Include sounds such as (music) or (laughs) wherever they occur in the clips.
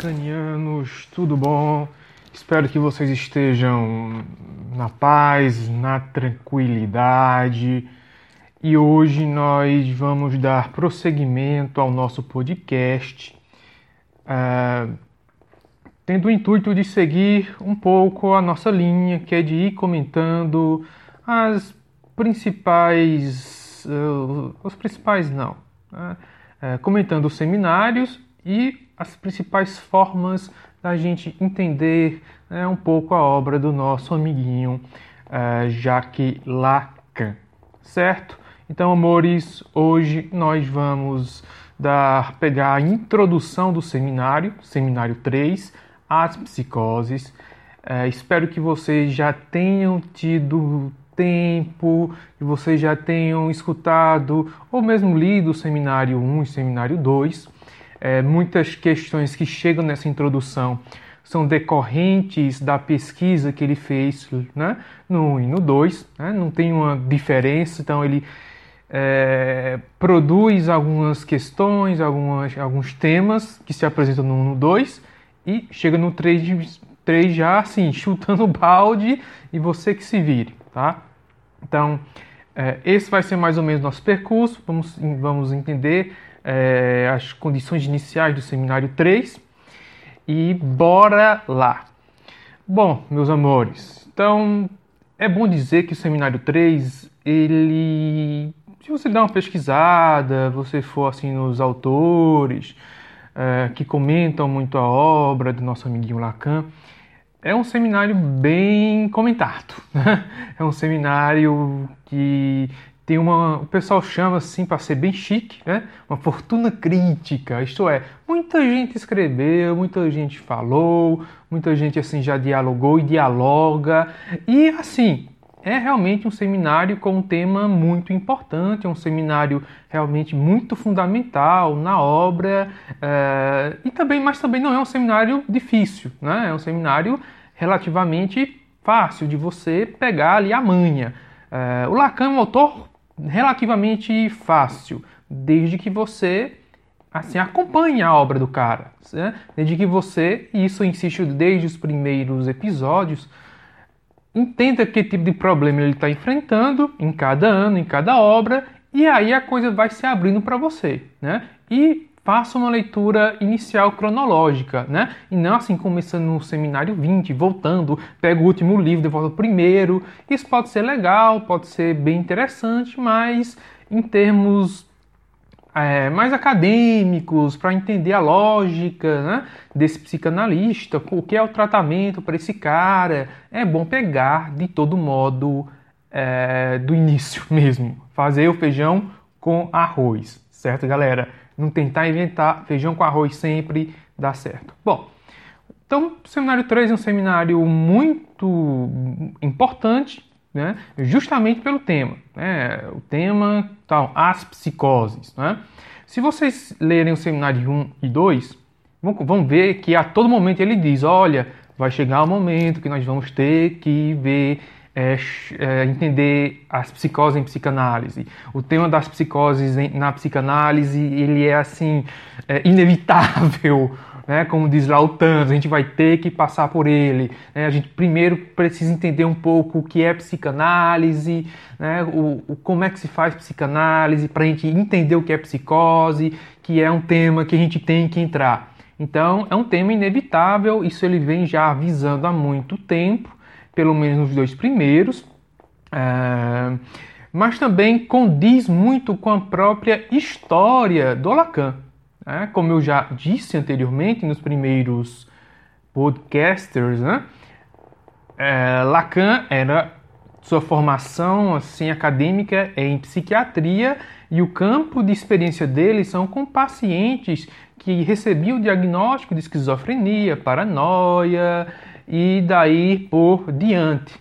queridos lacanianos, tudo bom? Espero que vocês estejam na paz, na tranquilidade. E hoje nós vamos dar prosseguimento ao nosso podcast, uh, tendo o intuito de seguir um pouco a nossa linha, que é de ir comentando as principais, uh, os principais não, uh, comentando os seminários e as principais formas da gente entender né, um pouco a obra do nosso amiguinho uh, Jacques Lacan, certo? Então, amores, hoje nós vamos dar, pegar a introdução do seminário, seminário 3, as psicoses. Uh, espero que vocês já tenham tido tempo, que vocês já tenham escutado ou mesmo lido o seminário 1 e seminário 2 é, muitas questões que chegam nessa introdução são decorrentes da pesquisa que ele fez né, no 1 no 2, né, não tem uma diferença, então ele é, produz algumas questões, algumas, alguns temas que se apresentam no 1 e no 2 e chega no 3, 3 já assim, (laughs) chutando o balde e você que se vire, tá? Então, é, esse vai ser mais ou menos nosso percurso, vamos, vamos entender é, as condições iniciais do seminário 3 e bora lá. Bom, meus amores, então é bom dizer que o seminário 3, ele, se você der uma pesquisada, você for assim nos autores é, que comentam muito a obra do nosso amiguinho Lacan, é um seminário bem comentado. (laughs) Né? É um seminário que tem uma, o pessoal chama assim para ser bem chique, né? Uma fortuna crítica, isto é, muita gente escreveu, muita gente falou, muita gente assim já dialogou e dialoga e assim é realmente um seminário com um tema muito importante, é um seminário realmente muito fundamental na obra é, e também, mas também não é um seminário difícil, né? É um seminário relativamente fácil de você pegar ali a manha. É, o Lacan é um autor relativamente fácil, desde que você assim acompanhe a obra do cara, né? desde que você, e isso insisto desde os primeiros episódios, entenda que tipo de problema ele está enfrentando em cada ano, em cada obra, e aí a coisa vai se abrindo para você, né? E faça uma leitura inicial cronológica, né? E não assim começando no seminário 20, voltando, pega o último livro, devolve o primeiro. Isso pode ser legal, pode ser bem interessante, mas em termos é, mais acadêmicos, para entender a lógica né, desse psicanalista, o que é o tratamento para esse cara, é bom pegar de todo modo é, do início (laughs) mesmo, fazer o feijão com arroz, certo, galera? Não tentar inventar feijão com arroz sempre dá certo. Bom, então o seminário 3 é um seminário muito importante, né, justamente pelo tema. Né, o tema, tal, as psicoses. Né? Se vocês lerem o seminário 1 e 2, vão ver que a todo momento ele diz: olha, vai chegar o momento que nós vamos ter que ver é, é, entender as psicoses em psicanálise. O tema das psicoses em, na psicanálise ele é assim é, inevitável, (laughs) né? Como diz lá o a gente vai ter que passar por ele. Né? A gente primeiro precisa entender um pouco o que é psicanálise, né? o, o como é que se faz psicanálise para a gente entender o que é psicose, que é um tema que a gente tem que entrar. Então é um tema inevitável. Isso ele vem já avisando há muito tempo pelo menos nos dois primeiros, é, mas também condiz muito com a própria história do Lacan. Né? Como eu já disse anteriormente nos primeiros podcasters, né? é, Lacan era sua formação assim acadêmica é em psiquiatria e o campo de experiência dele são com pacientes que recebiam o diagnóstico de esquizofrenia, paranoia, e daí por diante.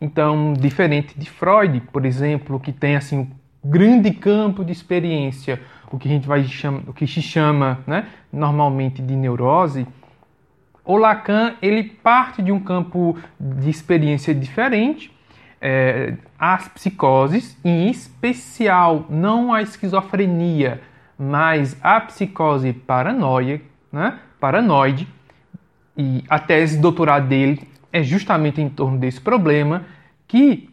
Então, diferente de Freud, por exemplo, que tem assim um grande campo de experiência, o que a gente vai chamar, o que se chama, né, normalmente de neurose, o Lacan ele parte de um campo de experiência diferente, é, as psicoses, em especial não a esquizofrenia, mas a psicose paranoia, né, paranoide, e a tese de doutorado dele é justamente em torno desse problema, que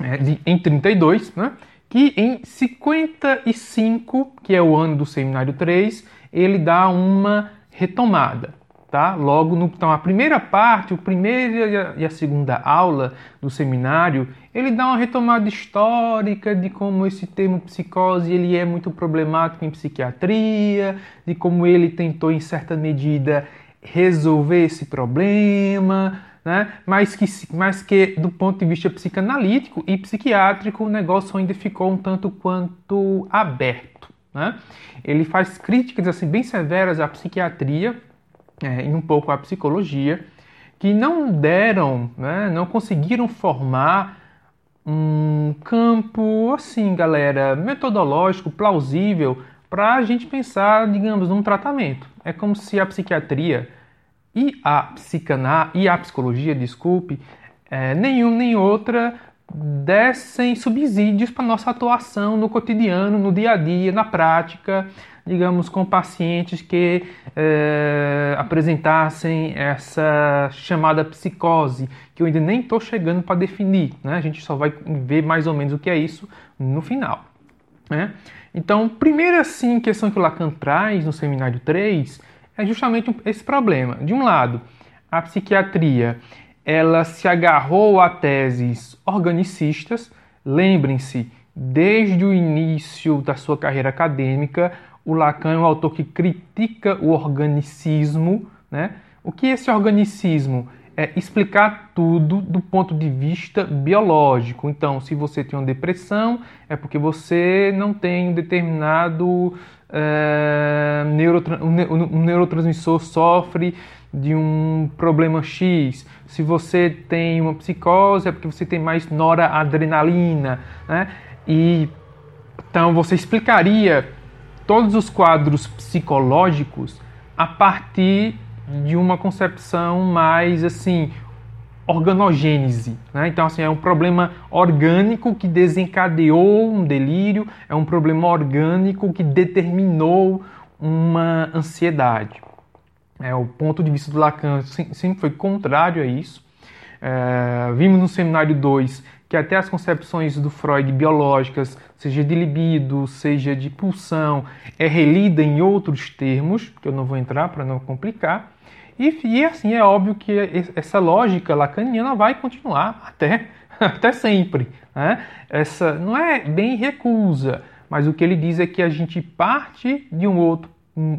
é, de, em 32, né, que em 55, que é o ano do seminário 3, ele dá uma retomada. Tá? Logo, no, então, a primeira parte, o primeiro e a segunda aula do seminário, ele dá uma retomada histórica de como esse termo psicose ele é muito problemático em psiquiatria, de como ele tentou, em certa medida, resolver esse problema, né? mas, que, mas que, do ponto de vista psicanalítico e psiquiátrico, o negócio ainda ficou um tanto quanto aberto. Né? Ele faz críticas assim, bem severas à psiquiatria é, e um pouco à psicologia, que não deram, né, não conseguiram formar um campo assim, galera, metodológico, plausível para a gente pensar, digamos, num tratamento. É como se a psiquiatria e a psicaná e a psicologia, desculpe, é, nenhum nem outra dessem subsídios para nossa atuação no cotidiano, no dia a dia, na prática, digamos, com pacientes que é, apresentassem essa chamada psicose, que eu ainda nem estou chegando para definir, né? a gente só vai ver mais ou menos o que é isso no final. Né? Então, primeira assim, questão que o Lacan traz no seminário 3 é justamente esse problema. De um lado, a psiquiatria ela se agarrou a teses organicistas. Lembrem-se, desde o início da sua carreira acadêmica, o Lacan é um autor que critica o organicismo. Né? O que é esse organicismo? É explicar tudo do ponto de vista biológico. Então, se você tem uma depressão, é porque você não tem um determinado é, um neurotransmissor sofre de um problema X. Se você tem uma psicose, é porque você tem mais noradrenalina, né? E então você explicaria todos os quadros psicológicos a partir de uma concepção mais assim organogênese. Né? Então, assim, é um problema orgânico que desencadeou um delírio, é um problema orgânico que determinou uma ansiedade. É, o ponto de vista do Lacan sempre foi contrário a isso. É, vimos no seminário 2 que até as concepções do Freud biológicas, seja de libido, seja de pulsão, é relida em outros termos, que eu não vou entrar para não complicar. E, e assim, é óbvio que essa lógica lacaniana vai continuar até, (laughs) até sempre. Né? Essa não é bem recusa, mas o que ele diz é que a gente parte de um outro,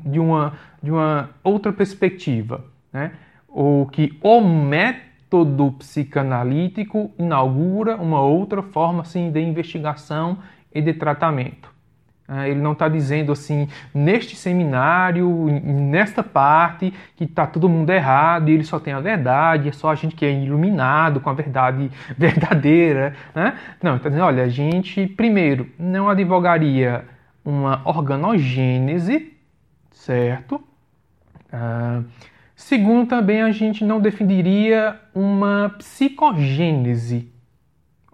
de uma, de uma outra perspectiva, né? ou que o método psicanalítico inaugura uma outra forma assim, de investigação e de tratamento. Ah, ele não está dizendo assim, neste seminário, nesta parte, que está todo mundo errado e ele só tem a verdade, é só a gente que é iluminado com a verdade (laughs) verdadeira. Né? Não, ele está dizendo, olha, a gente, primeiro, não advogaria uma organogênese, certo? Uh, segundo, também a gente não definiria uma psicogênese,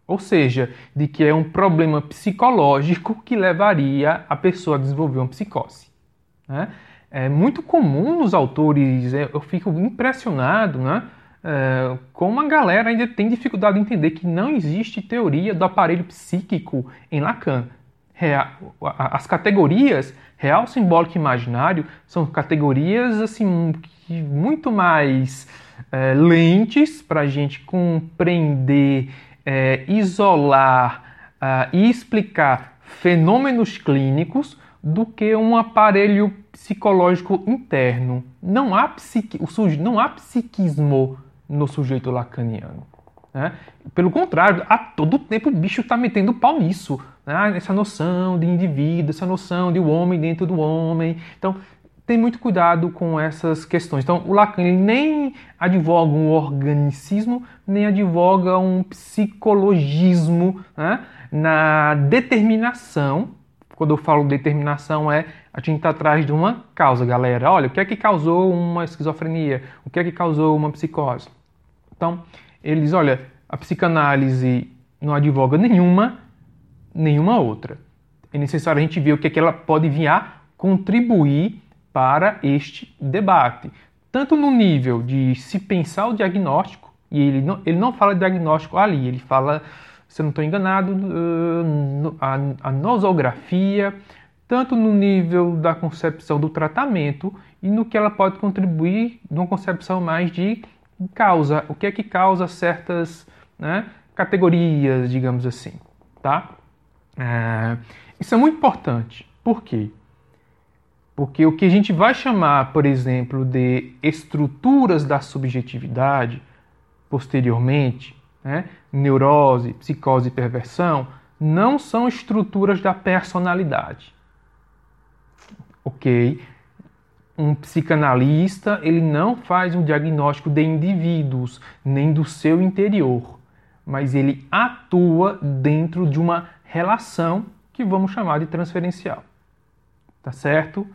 ou seja, de que é um problema psicológico que levaria a pessoa a desenvolver uma psicose. Né? É muito comum nos autores, é, eu fico impressionado né, é, como a galera ainda tem dificuldade de entender que não existe teoria do aparelho psíquico em Lacan. As categorias real, simbólico e imaginário são categorias assim muito mais é, lentes para a gente compreender é, isolar uh, e explicar fenômenos clínicos do que um aparelho psicológico interno. Não há, psiqui, o não há psiquismo no sujeito lacaniano. Né? Pelo contrário, a todo tempo o bicho está metendo pau nisso. Né? Essa noção de indivíduo, essa noção de homem dentro do homem. Então, tem muito cuidado com essas questões. Então, o Lacan nem advoga um organicismo, nem advoga um psicologismo né? na determinação. Quando eu falo determinação, é a gente está atrás de uma causa, galera. Olha, o que é que causou uma esquizofrenia? O que é que causou uma psicose? Então, eles, olha, a psicanálise não advoga nenhuma, nenhuma outra. É necessário a gente ver o que é que ela pode vir a contribuir para este debate, tanto no nível de se pensar o diagnóstico, e ele não, ele não fala diagnóstico ali, ele fala, se eu não estou enganado, a, a nosografia, tanto no nível da concepção do tratamento e no que ela pode contribuir numa concepção mais de causa, o que é que causa certas né, categorias, digamos assim, tá? É, isso é muito importante. Por quê? Porque o que a gente vai chamar, por exemplo, de estruturas da subjetividade, posteriormente, né, neurose, psicose e perversão, não são estruturas da personalidade. Ok? Um psicanalista ele não faz um diagnóstico de indivíduos nem do seu interior, mas ele atua dentro de uma relação que vamos chamar de transferencial. Tá certo?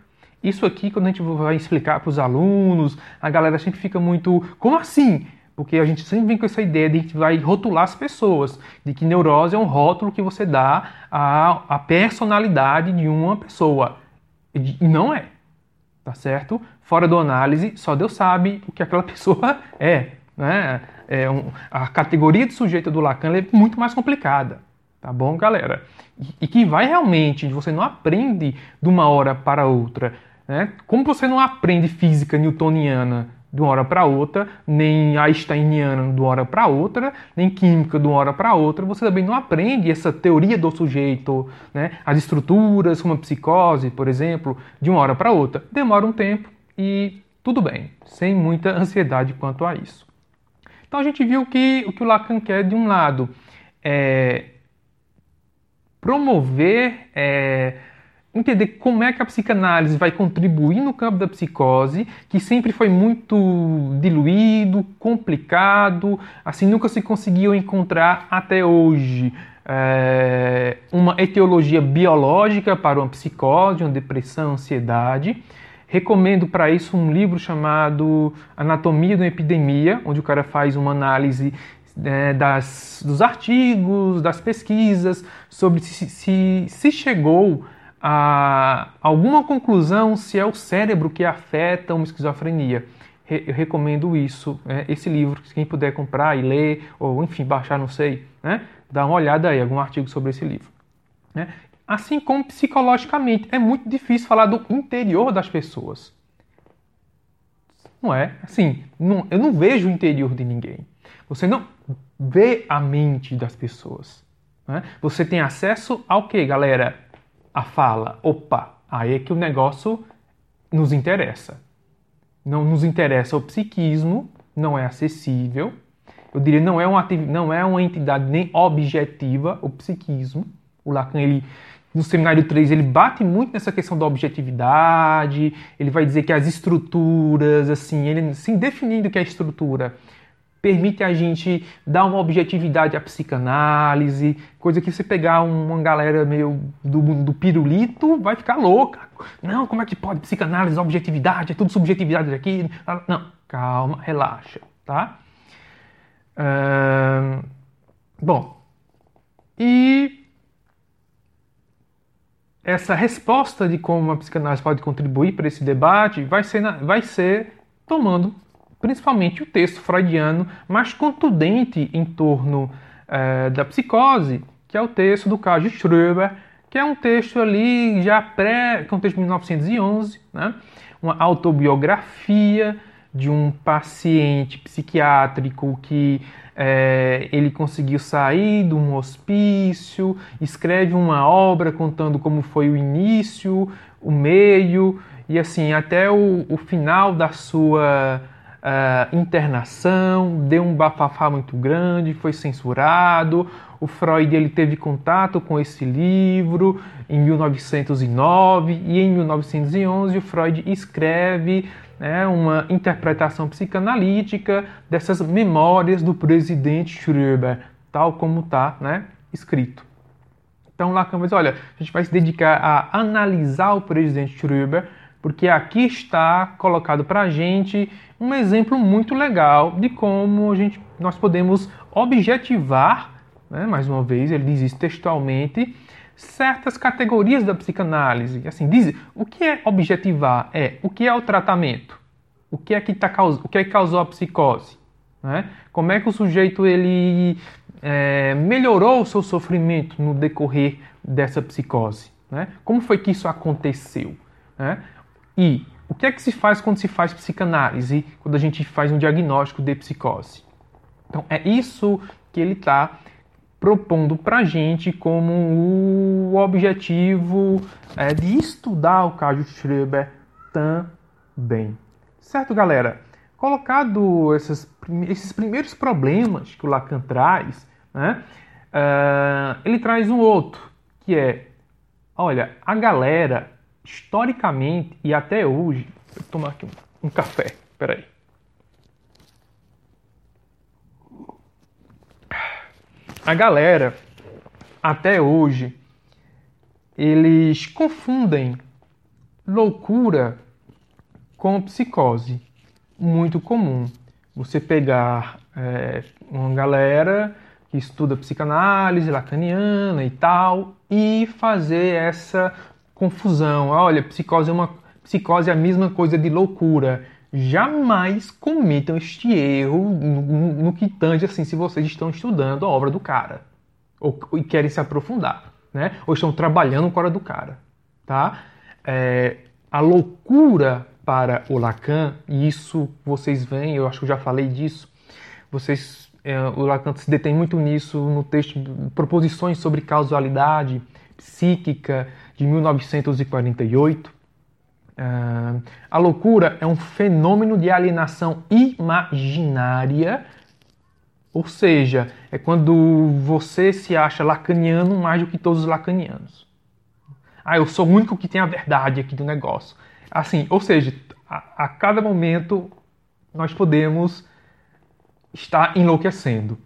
Isso aqui, quando a gente vai explicar para os alunos, a galera sempre fica muito. Como assim? Porque a gente sempre vem com essa ideia de que vai rotular as pessoas, de que neurose é um rótulo que você dá à, à personalidade de uma pessoa. E não é. Tá certo? Fora do análise, só Deus sabe o que aquela (laughs) pessoa é. Né? é um, a categoria de sujeito do Lacan é muito mais complicada. Tá bom, galera? E, e que vai realmente, você não aprende de uma hora para outra. Né? Como você não aprende física newtoniana de uma hora para outra, nem einsteiniana de uma hora para outra, nem química de uma hora para outra, você também não aprende essa teoria do sujeito, né? as estruturas, como a psicose, por exemplo, de uma hora para outra. Demora um tempo e tudo bem, sem muita (laughs) ansiedade quanto a isso. Então a gente viu que o que o Lacan quer, de um lado, é promover é, entender como é que a psicanálise vai contribuir no campo da psicose, que sempre foi muito diluído, complicado, assim nunca se conseguiu encontrar até hoje é, uma etiologia biológica para uma psicose, uma depressão, ansiedade. Recomendo para isso um livro chamado Anatomia de uma Epidemia, onde o cara faz uma análise é, das, dos artigos, das pesquisas, sobre se, se, se chegou a alguma conclusão se é o cérebro que afeta uma esquizofrenia. Eu recomendo isso, é, esse livro, quem puder comprar e ler, ou enfim, baixar, não sei, né? dá uma olhada aí, algum artigo sobre esse livro. Né? Assim como psicologicamente, é muito difícil falar do interior das pessoas. Não é? Assim, não, eu não vejo o interior de ninguém. Você não vê a mente das pessoas. Né? Você tem acesso ao que, galera? A fala, opa, aí é que o negócio nos interessa. Não nos interessa o psiquismo, não é acessível. Eu diria não é uma não é uma entidade nem objetiva o psiquismo. O Lacan ele no seminário 3 ele bate muito nessa questão da objetividade, ele vai dizer que as estruturas, assim, ele assim, definindo que é estrutura, permite a gente dar uma objetividade à psicanálise, coisa que você pegar uma galera meio do, do pirulito vai ficar louca. Não, como é que pode psicanálise, objetividade, é tudo subjetividade aqui? Não, calma, relaxa, tá? Uh, bom, e essa resposta de como a psicanálise pode contribuir para esse debate vai ser, vai ser tomando principalmente o texto freudiano mais contundente em torno é, da psicose, que é o texto do caso de Schröber, que é um texto ali já pré, que é um texto de 1911, né? uma autobiografia de um paciente psiquiátrico que é, ele conseguiu sair de um hospício, escreve uma obra contando como foi o início, o meio e assim até o, o final da sua uh, internação, deu um bafafá muito grande, foi censurado. O Freud ele teve contato com esse livro em 1909 e em 1911 o Freud escreve né, uma interpretação psicanalítica dessas memórias do presidente Schröber, tal como está né, escrito. Então Lacan diz, olha, a gente vai se dedicar a analisar o presidente Schröber, porque aqui está colocado para a gente um exemplo muito legal de como a gente, nós podemos objetivar, né, mais uma vez, ele diz isso textualmente, certas categorias da psicanálise. Assim, diz, o que é objetivar? É o que é o tratamento? O que é que, tá, o que, é que causou a psicose? Né? Como é que o sujeito ele é, melhorou o seu sofrimento no decorrer dessa psicose? Né? Como foi que isso aconteceu? Né? E o que é que se faz quando se faz psicanálise, quando a gente faz um diagnóstico de psicose? Então, é isso que ele está propondo para a gente como o objetivo é, de estudar o caso Schreber também. Certo, galera? Colocado esses, esses primeiros problemas que o Lacan traz, né, uh, ele traz um outro, que é, olha, a galera, historicamente e até hoje, vou tomar aqui um, um café, peraí. a galera, até hoje, eles confundem loucura com psicose. Muito comum. Você pegar é, uma galera que estuda psicanálise lacaniana e tal e fazer essa confusão. Olha, psicose é uma psicose é a mesma coisa de loucura jamais cometam este erro no, no, que tange assim se vocês estão estudando a obra do cara ou, e querem se aprofundar, né? Ou estão trabalhando com a obra do cara, tá? É, a loucura para o Lacan, e isso vocês veem, eu acho que eu já falei disso, vocês, é, o Lacan se detém muito nisso no texto Proposições sobre Causalidade Psíquica de 1948, Uh, a loucura é um fenômeno de alienação imaginária, ou seja, é quando você se acha lacaniano mais do que todos os lacanianos. Ah, eu sou o único que tem a verdade aqui do negócio. Assim, ou seja, a, a cada momento nós podemos estar enlouquecendo.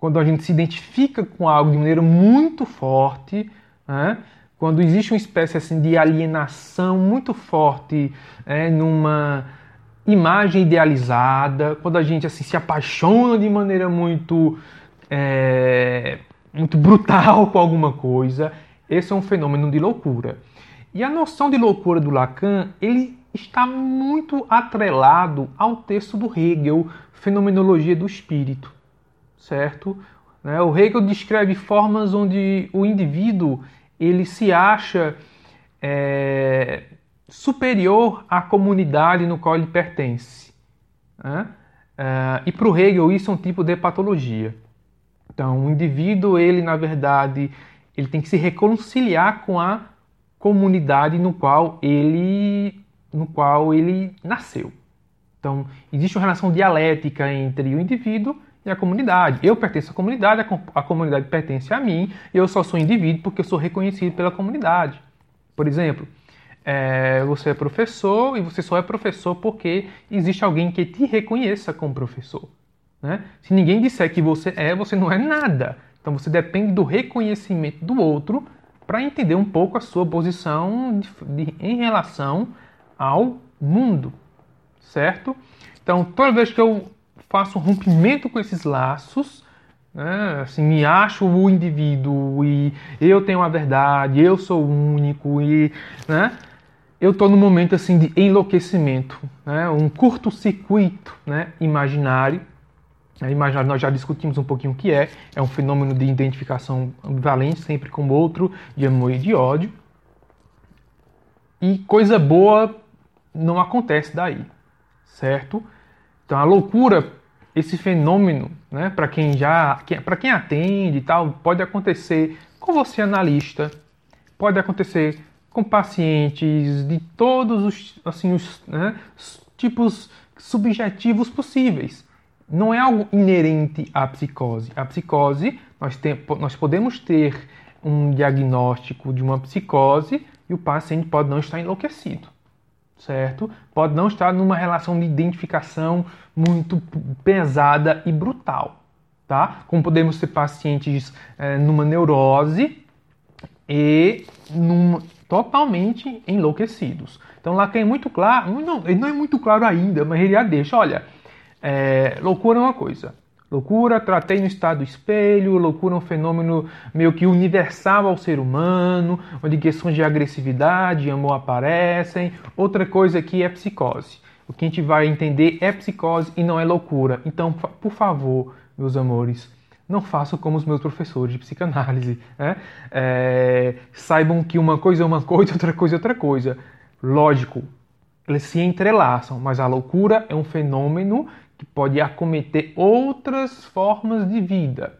Quando a gente se identifica com algo de maneira muito forte, né? quando existe uma espécie assim de alienação muito forte é, numa imagem idealizada, quando a gente assim se apaixona de maneira muito é, muito brutal (laughs) com alguma coisa, esse é um fenômeno de loucura. E a noção de loucura do Lacan, ele está muito atrelado ao texto do Hegel, Fenomenologia do Espírito, certo? Né, o Hegel descreve formas onde o indivíduo ele se acha é, superior à comunidade no qual ele pertence. Né? É, e para o Hegel isso é um tipo de patologia. Então, o indivíduo, ele na verdade, ele tem que se reconciliar com a comunidade no qual ele, no qual ele nasceu. Então, existe uma relação dialética entre o indivíduo e a comunidade. Eu pertenço à comunidade, a comunidade pertence a mim, eu só sou indivíduo porque eu sou reconhecido pela comunidade. Por exemplo, é, você é professor e você só é professor porque existe alguém que te reconheça como professor. Né? Se ninguém disser que você é, você não é nada. Então você depende do reconhecimento do outro para entender um pouco a sua posição de, de, em relação ao mundo, certo? Então toda vez que eu faço um rompimento com esses laços, né? assim, me acho o indivíduo e eu tenho a verdade, eu sou único e né? eu estou no momento assim de enlouquecimento, né? um curto-circuito né? imaginário. É, imaginário nós já discutimos um pouquinho o que é, é um fenômeno de identificação ambivalente, sempre com o outro, de amor e de ódio. E coisa boa não acontece daí, certo? Então a loucura esse fenômeno, né, para quem já, para quem atende e tal, pode acontecer com você analista, pode acontecer com pacientes de todos os, assim, os, né, os tipos subjetivos possíveis. Não é algo inerente à psicose. A psicose, nós, tem, nós podemos ter um diagnóstico de uma psicose e o paciente pode não estar enlouquecido certo? Pode não estar numa relação de identificação muito pesada e brutal, tá? Como podemos ter pacientes é, numa neurose e num, totalmente enlouquecidos. Então lá tem muito claro, não, não é muito claro ainda, mas ele já deixa, olha, é, loucura é uma coisa, Loucura, tratei no estado do espelho, loucura é um fenômeno meio que universal ao ser humano, onde questões de agressividade e amor aparecem. Outra coisa aqui é psicose. O que a gente vai entender é psicose e não é loucura. Então, por favor, meus amores, não façam como os meus professores de psicanálise. Né? É, saibam que uma coisa é uma coisa, (laughs) outra coisa é outra coisa. Lógico, eles se entrelaçam, mas a loucura é um fenômeno que pode acometer outras formas de vida,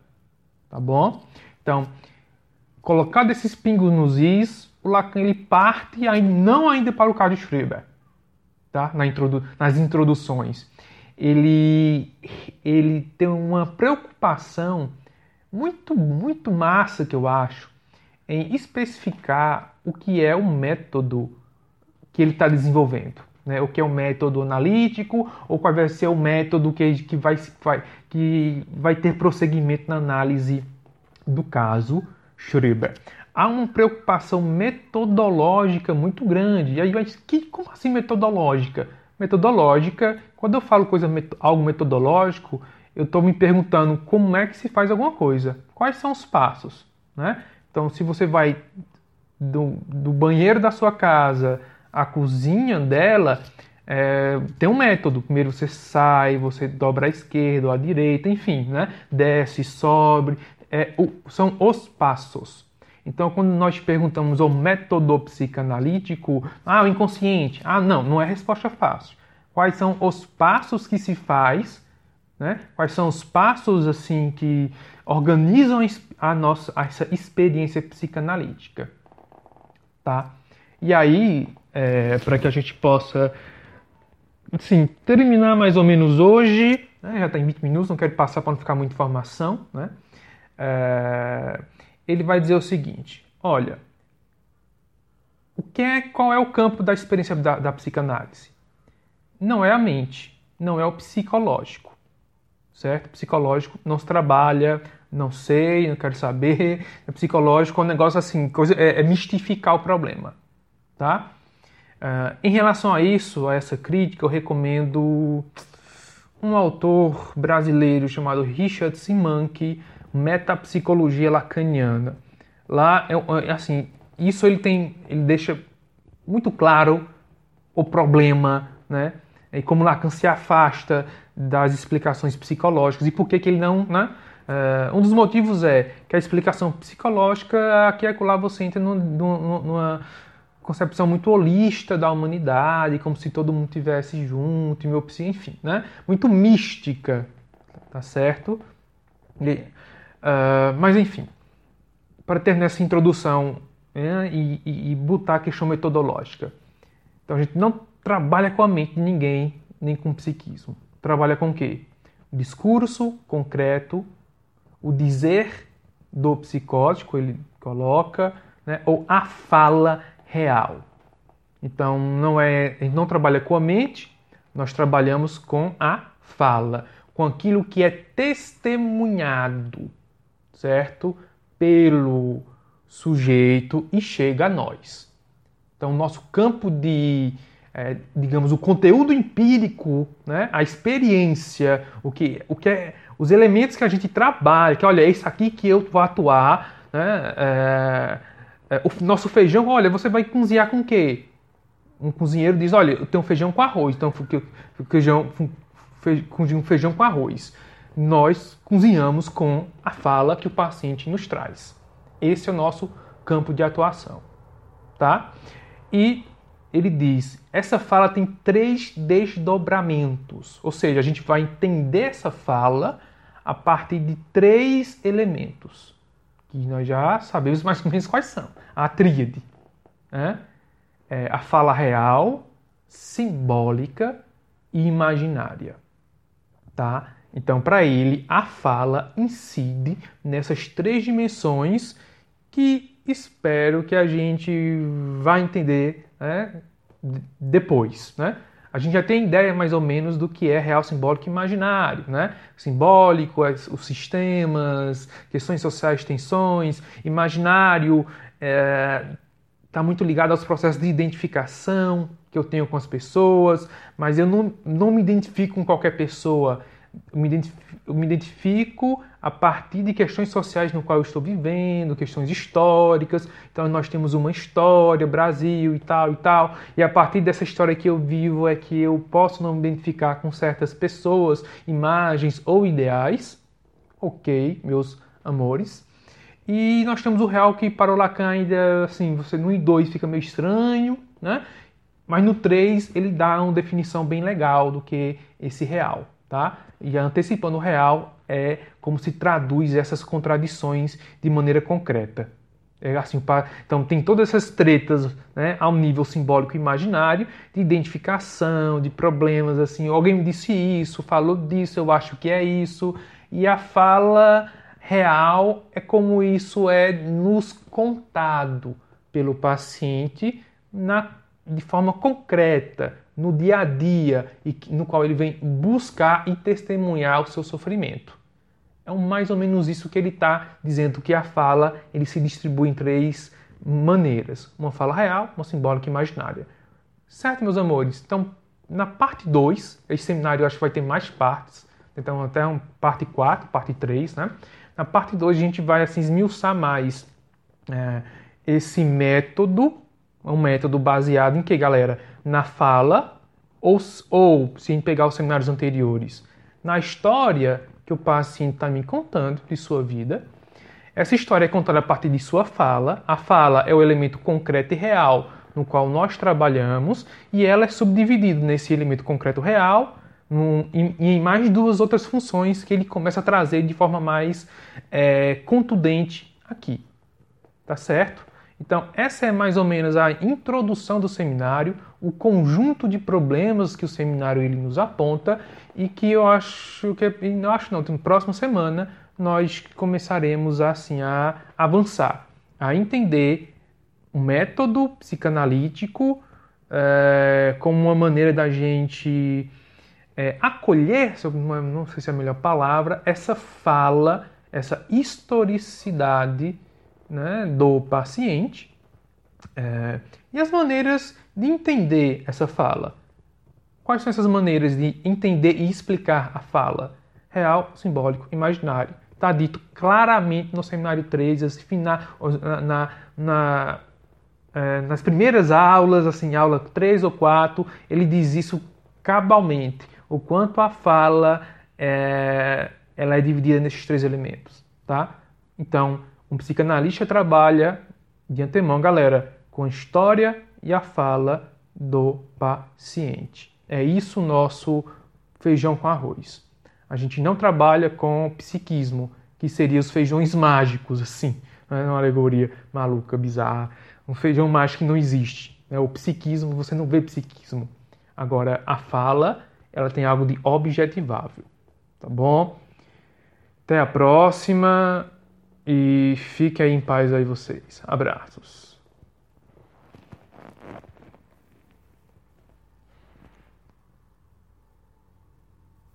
tá bom? Então, colocado esses pingos nos is, o Lacan ele parte aí não ainda para o caso de Schreber, tá? Na introdu nas introduções, ele ele tem uma preocupação muito muito massa que eu acho em especificar o que é o método que ele está desenvolvendo né? o que é o método analítico ou qual vai ser o método que, que, vai, que vai ter prosseguimento na análise do caso Schreiber. Há uma preocupação metodológica muito grande. E aí vai que, como assim metodológica? Metodológica, quando eu falo coisa, algo metodológico, eu estou me perguntando como é que se faz alguma coisa. Quais são os passos? Né? Então, se você vai do, do banheiro da sua casa a cozinha dela é, tem um método. Primeiro você sai, você dobra à esquerda ou à direita, enfim, né? desce, sobe. É, são os passos. Então, quando nós perguntamos o método psicanalítico, ah, o inconsciente, ah, não, não é resposta fácil. Quais são os passos que se faz, né? Quais são os passos assim que organizam a nossa essa experiência psicanalítica, tá? E aí, é, para que a gente possa assim, terminar mais ou menos hoje, né? já está em 20 minutos, não quero passar para não ficar muita informação. Né? É, ele vai dizer o seguinte: olha, o que é, qual é o campo da experiência da, da psicanálise? Não é a mente, não é o psicológico, certo? Psicológico não se trabalha, não sei, não quero saber. É psicológico é um negócio assim, coisa, é, é mistificar o problema, tá? Uh, em relação a isso, a essa crítica, eu recomendo um autor brasileiro chamado Richard Simank, Metapsicologia Lacaniana. Lá, é, é, assim, isso ele tem, ele deixa muito claro o problema, né? E como Lacan se afasta das explicações psicológicas e por que, que ele não, né? Uh, um dos motivos é que a explicação psicológica, aqui é lá você entra numa concepção muito holista da humanidade, como se todo mundo tivesse junto, enfim, né? Muito mística, tá certo? E, uh, mas enfim, para ter nessa introdução né, e, e, e botar a questão metodológica. Então a gente não trabalha com a mente de ninguém, nem com o psiquismo. Trabalha com o quê? O discurso concreto, o dizer do psicótico, ele coloca, né, ou a fala real. Então, não é, a gente não trabalha com a mente, nós trabalhamos com a fala, com aquilo que é testemunhado, certo? Pelo sujeito e chega a nós. Então, nosso campo de, é, digamos, o conteúdo empírico, né? a experiência, o que, o que é, os elementos que a gente trabalha, que olha, é isso aqui que eu vou atuar, né? É, é, o nosso feijão, olha, você vai cozinhar com o quê? Um cozinheiro diz, olha, eu tenho feijão com arroz, então feijão, um feijão com arroz. Nós cozinhamos com a fala que o paciente nos traz. Esse é o nosso campo de atuação, tá? E ele diz, essa fala tem três desdobramentos, ou seja, a gente vai entender essa fala a partir de três elementos que nós já sabemos mais ou menos quais são. A tríade. Né? É a fala real, simbólica e imaginária. Tá? Então, para ele, a fala incide nessas três dimensões que espero que a gente vá entender né, depois. Né? A gente já tem ideia mais ou menos do que é real, simbólico e imaginário, né? Simbólico, os sistemas, questões sociais, tensões, imaginário está é, tá muito ligado aos processos de identificação que eu tenho com as pessoas, mas eu não, não me identifico com qualquer pessoa eu me, identifico, eu me identifico a partir de questões sociais no qual eu estou vivendo, questões históricas. Então nós temos uma história, Brasil e tal e tal. E a partir dessa história que eu vivo é que eu posso não me identificar com certas pessoas, imagens ou ideais. Ok, meus amores. E nós temos o real que para o Lacan ainda assim, você no I2 fica meio estranho, né? Mas no 3 ele dá uma definição bem legal do que esse real, tá? E antecipando o real é como se traduz essas contradições de maneira concreta. É assim, então tem todas essas tretas né, ao nível simbólico imaginário de identificação, de problemas assim, alguém me disse isso, falou disso, eu acho que é isso, e a fala real é como isso é nos contado pelo paciente na de forma concreta, no dia a dia, e no qual ele vem buscar e testemunhar o seu sofrimento. É mais ou menos isso que ele está dizendo que a fala ele se distribui em três maneiras: uma fala real, uma simbólica e imaginária. Certo, meus amores? Então, na parte 2, esse seminário eu acho que vai ter mais partes, então até uma parte 4, parte 3, né? Na parte 2 a gente vai assim, esmiuçar mais é, esse método um método baseado em que, galera? Na fala, ou, ou se pegar os seminários anteriores, na história que o paciente está me contando de sua vida. Essa história é contada a partir de sua fala. A fala é o elemento concreto e real no qual nós trabalhamos e ela é subdividida nesse elemento concreto real num, em, em, mais duas outras funções que ele começa a trazer de forma mais é, contundente aqui. Tá certo? Então, essa é mais ou menos a introdução do seminário, o conjunto de problemas que o seminário ele nos aponta e que eu acho que não acho não, na próxima semana nós começaremos assim a avançar, a entender o método psicanalítico é, como uma maneira da gente é, acolher, não sei se é a melhor palavra, essa fala, essa historicidade né, do paciente é, e as maneiras de entender essa fala. Quais são essas maneiras de entender e explicar a fala? Real, simbólico, imaginário. Está dito claramente no seminário 3, assim, na, na, na é, nas primeiras aulas, assim, aula 3 ou 4, ele diz isso cabalmente, o quanto a fala é, ela é dividida nesses três elementos, tá? Então, um psicanalista trabalha de antemão, galera, com história e a fala do paciente. É isso o nosso feijão com arroz. A gente não trabalha com psiquismo, que seria os feijões mágicos, assim, é uma alegoria maluca, bizarra. Um feijão mágico que não existe. Né? O psiquismo, você não vê psiquismo. Agora, a fala, ela tem algo de objetivável. Tá bom? Até a próxima. E fique aí em paz aí vocês. Abraços.